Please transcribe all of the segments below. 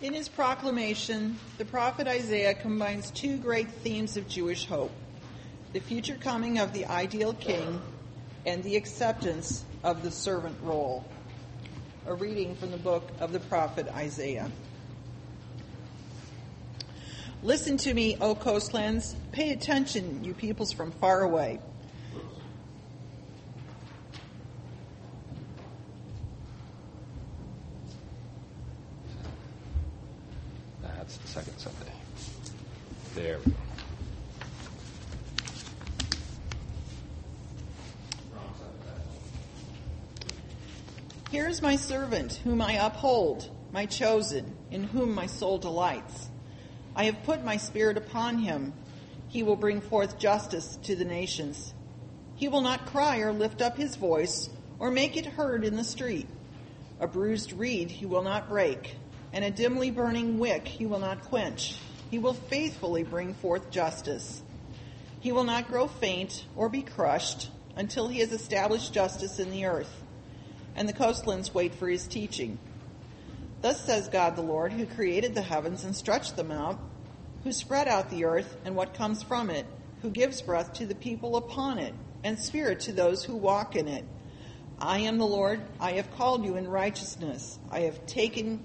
In his proclamation, the prophet Isaiah combines two great themes of Jewish hope the future coming of the ideal king and the acceptance of the servant role. A reading from the book of the prophet Isaiah. Listen to me, O coastlands. Pay attention, you peoples from far away. That's the second Sunday. There we go. Here is my servant, whom I uphold, my chosen, in whom my soul delights. I have put my spirit upon him. He will bring forth justice to the nations. He will not cry or lift up his voice or make it heard in the street. A bruised reed he will not break, and a dimly burning wick he will not quench. He will faithfully bring forth justice. He will not grow faint or be crushed until he has established justice in the earth and the coastlands wait for his teaching. Thus says God the Lord, who created the heavens and stretched them out, who spread out the earth and what comes from it, who gives breath to the people upon it, and spirit to those who walk in it. I am the Lord, I have called you in righteousness, I have taken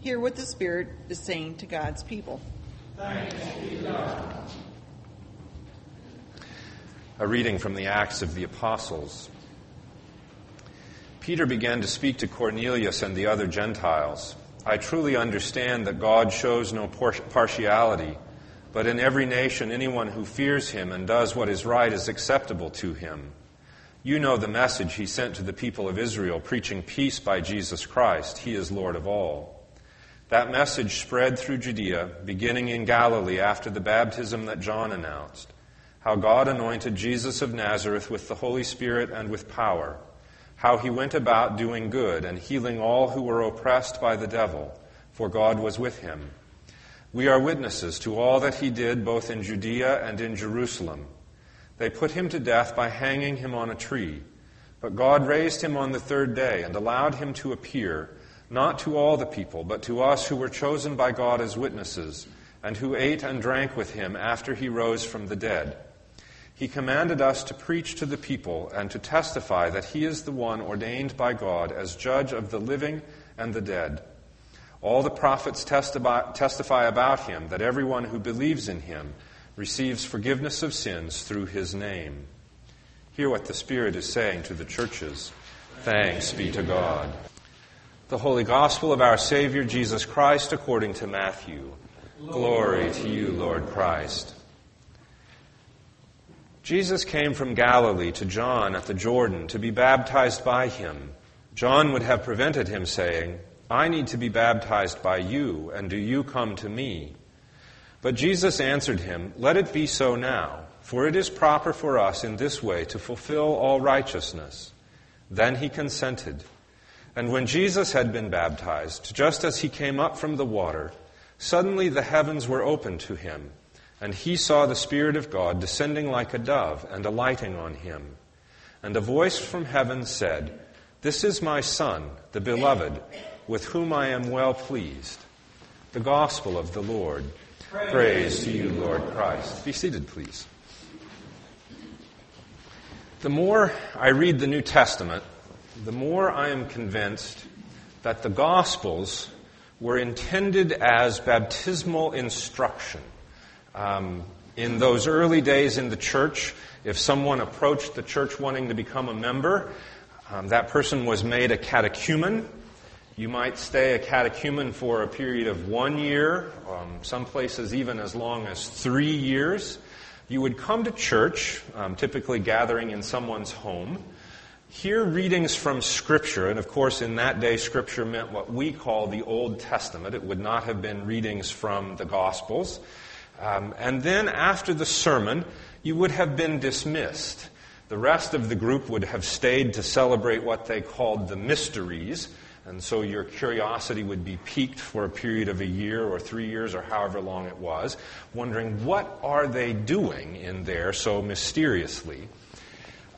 Hear what the Spirit is saying to God's people. A reading from the Acts of the Apostles. Peter began to speak to Cornelius and the other Gentiles. I truly understand that God shows no partiality, but in every nation, anyone who fears him and does what is right is acceptable to him. You know the message he sent to the people of Israel, preaching peace by Jesus Christ. He is Lord of all. That message spread through Judea, beginning in Galilee after the baptism that John announced, how God anointed Jesus of Nazareth with the Holy Spirit and with power how he went about doing good and healing all who were oppressed by the devil, for God was with him. We are witnesses to all that he did both in Judea and in Jerusalem. They put him to death by hanging him on a tree, but God raised him on the third day and allowed him to appear, not to all the people, but to us who were chosen by God as witnesses, and who ate and drank with him after he rose from the dead. He commanded us to preach to the people and to testify that he is the one ordained by God as judge of the living and the dead. All the prophets testify about him that everyone who believes in him receives forgiveness of sins through his name. Hear what the Spirit is saying to the churches. Thanks be to God. The Holy Gospel of our Savior Jesus Christ according to Matthew. Glory to you, Lord Christ. Jesus came from Galilee to John at the Jordan to be baptized by him. John would have prevented him, saying, I need to be baptized by you, and do you come to me? But Jesus answered him, Let it be so now, for it is proper for us in this way to fulfill all righteousness. Then he consented. And when Jesus had been baptized, just as he came up from the water, suddenly the heavens were opened to him and he saw the Spirit of God descending like a dove and alighting on him. And a voice from heaven said, This is my Son, the beloved, with whom I am well pleased. The Gospel of the Lord. Praise, Praise to you, Lord Christ. Be seated, please. The more I read the New Testament, the more I am convinced that the Gospels were intended as baptismal instruction um, in those early days in the church, if someone approached the church wanting to become a member, um, that person was made a catechumen. You might stay a catechumen for a period of one year, um, some places even as long as three years. You would come to church, um, typically gathering in someone's home. Hear readings from Scripture, and of course, in that day, Scripture meant what we call the Old Testament. It would not have been readings from the Gospels. Um, and then after the sermon, you would have been dismissed. The rest of the group would have stayed to celebrate what they called the mysteries. And so your curiosity would be piqued for a period of a year or three years or however long it was, wondering what are they doing in there so mysteriously.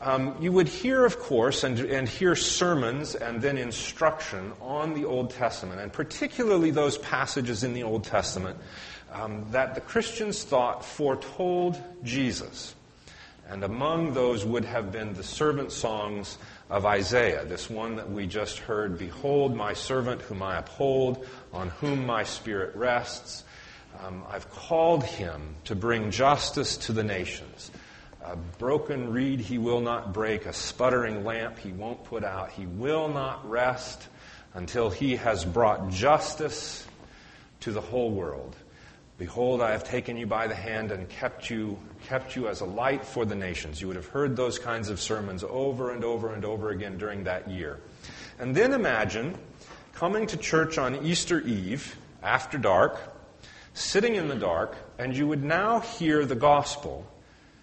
Um, you would hear, of course, and, and hear sermons and then instruction on the Old Testament, and particularly those passages in the Old Testament um, that the Christians thought foretold Jesus. And among those would have been the servant songs of Isaiah, this one that we just heard Behold, my servant whom I uphold, on whom my spirit rests. Um, I've called him to bring justice to the nations. A broken reed he will not break, a sputtering lamp he won't put out. He will not rest until he has brought justice to the whole world. Behold, I have taken you by the hand and kept you, kept you as a light for the nations. You would have heard those kinds of sermons over and over and over again during that year. And then imagine coming to church on Easter Eve after dark, sitting in the dark, and you would now hear the gospel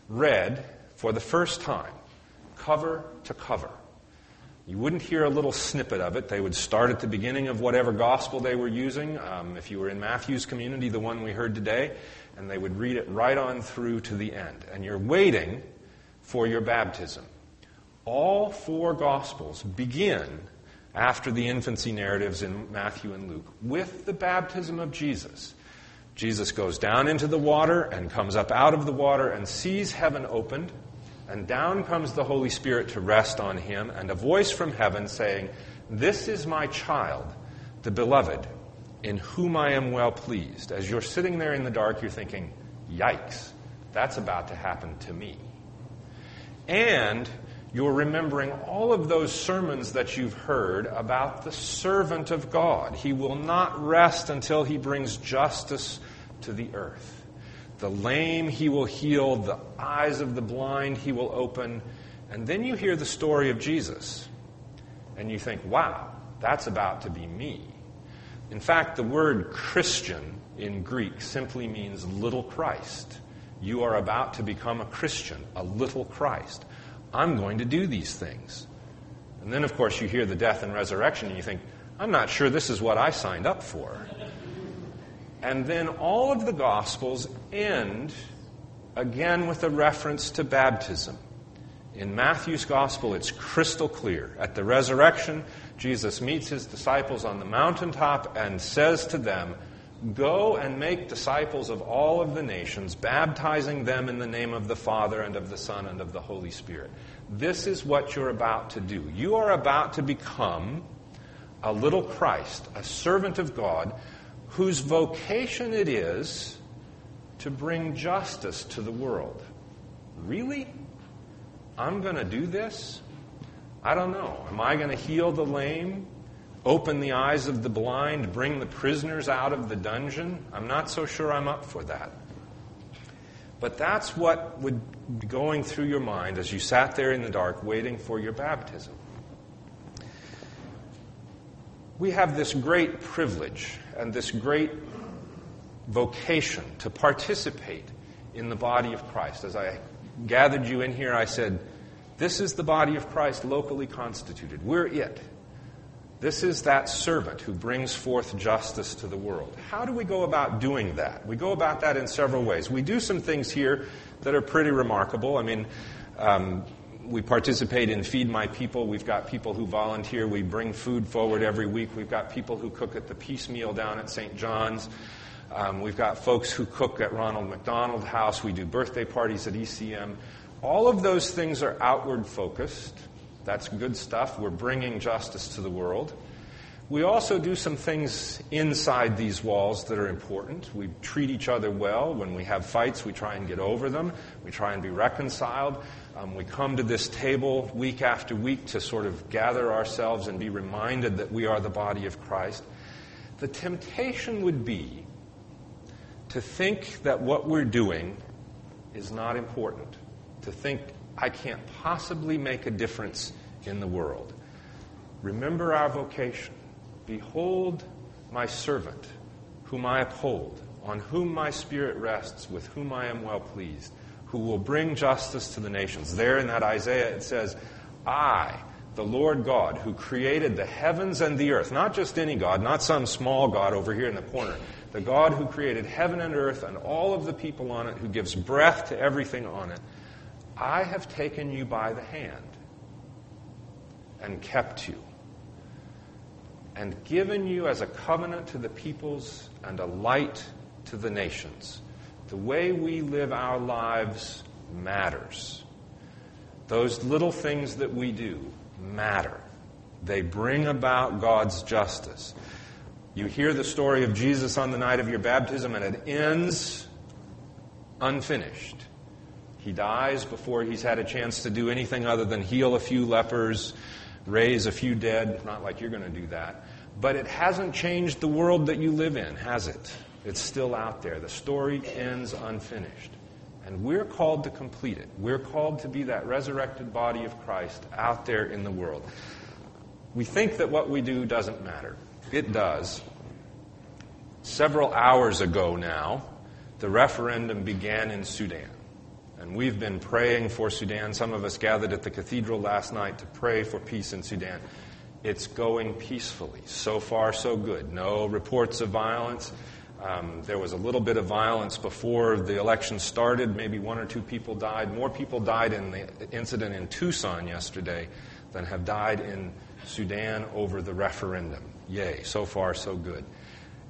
read for the first time, cover to cover. You wouldn't hear a little snippet of it. They would start at the beginning of whatever gospel they were using. Um, if you were in Matthew's community, the one we heard today, and they would read it right on through to the end. And you're waiting for your baptism. All four gospels begin after the infancy narratives in Matthew and Luke with the baptism of Jesus. Jesus goes down into the water and comes up out of the water and sees heaven opened and down comes the Holy Spirit to rest on him, and a voice from heaven saying, This is my child, the beloved, in whom I am well pleased. As you're sitting there in the dark, you're thinking, Yikes, that's about to happen to me. And you're remembering all of those sermons that you've heard about the servant of God. He will not rest until he brings justice to the earth. The lame he will heal, the eyes of the blind he will open. And then you hear the story of Jesus. And you think, wow, that's about to be me. In fact, the word Christian in Greek simply means little Christ. You are about to become a Christian, a little Christ. I'm going to do these things. And then, of course, you hear the death and resurrection and you think, I'm not sure this is what I signed up for. And then all of the Gospels end again with a reference to baptism. In Matthew's Gospel, it's crystal clear. At the resurrection, Jesus meets his disciples on the mountaintop and says to them, Go and make disciples of all of the nations, baptizing them in the name of the Father and of the Son and of the Holy Spirit. This is what you're about to do. You are about to become a little Christ, a servant of God whose vocation it is to bring justice to the world. Really? I'm going to do this? I don't know. Am I going to heal the lame, open the eyes of the blind, bring the prisoners out of the dungeon? I'm not so sure I'm up for that. But that's what would be going through your mind as you sat there in the dark waiting for your baptism. We have this great privilege and this great vocation to participate in the body of Christ. As I gathered you in here, I said, This is the body of Christ locally constituted. We're it. This is that servant who brings forth justice to the world. How do we go about doing that? We go about that in several ways. We do some things here that are pretty remarkable. I mean, um, we participate in Feed My People. We've got people who volunteer. We bring food forward every week. We've got people who cook at the Peace Meal down at St. John's. Um, we've got folks who cook at Ronald McDonald House. We do birthday parties at ECM. All of those things are outward focused. That's good stuff. We're bringing justice to the world. We also do some things inside these walls that are important. We treat each other well. When we have fights, we try and get over them. We try and be reconciled. Um, we come to this table week after week to sort of gather ourselves and be reminded that we are the body of Christ. The temptation would be to think that what we're doing is not important, to think I can't possibly make a difference in the world. Remember our vocation. Behold my servant, whom I uphold, on whom my spirit rests, with whom I am well pleased, who will bring justice to the nations. There in that Isaiah it says, I, the Lord God, who created the heavens and the earth, not just any God, not some small God over here in the corner, the God who created heaven and earth and all of the people on it, who gives breath to everything on it, I have taken you by the hand and kept you and given you as a covenant to the peoples and a light to the nations. The way we live our lives matters. Those little things that we do matter. They bring about God's justice. You hear the story of Jesus on the night of your baptism, and it ends unfinished. He dies before he's had a chance to do anything other than heal a few lepers, raise a few dead. Not like you're going to do that. But it hasn't changed the world that you live in, has it? It's still out there. The story ends unfinished. And we're called to complete it. We're called to be that resurrected body of Christ out there in the world. We think that what we do doesn't matter. It does. Several hours ago now, the referendum began in Sudan. And we've been praying for Sudan. Some of us gathered at the cathedral last night to pray for peace in Sudan. It's going peacefully. So far, so good. No reports of violence. Um, there was a little bit of violence before the election started. Maybe one or two people died. More people died in the incident in Tucson yesterday than have died in Sudan over the referendum. Yay, so far, so good.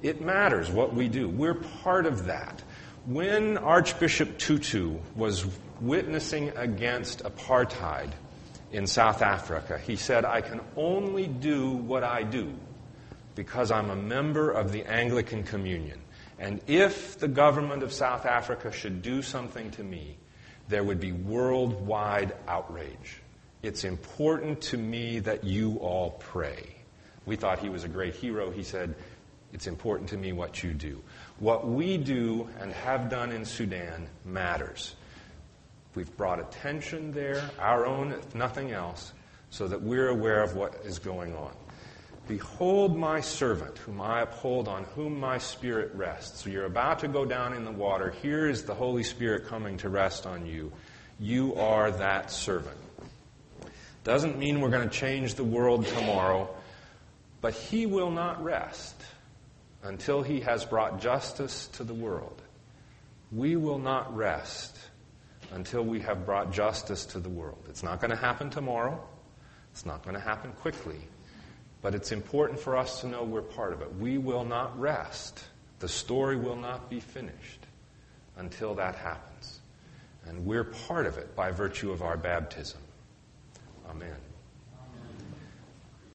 It matters what we do. We're part of that. When Archbishop Tutu was witnessing against apartheid in South Africa, he said, I can only do what I do because I'm a member of the Anglican Communion. And if the government of South Africa should do something to me, there would be worldwide outrage. It's important to me that you all pray. We thought he was a great hero. He said, It's important to me what you do. What we do and have done in Sudan matters. We've brought attention there, our own, if nothing else, so that we're aware of what is going on. Behold my servant, whom I uphold, on whom my spirit rests. So you're about to go down in the water. Here is the Holy Spirit coming to rest on you. You are that servant. Doesn't mean we're going to change the world tomorrow, but He will not rest until He has brought justice to the world. We will not rest until we have brought justice to the world. It's not going to happen tomorrow. It's not going to happen quickly. But it's important for us to know we're part of it. We will not rest. The story will not be finished until that happens. And we're part of it by virtue of our baptism. Amen.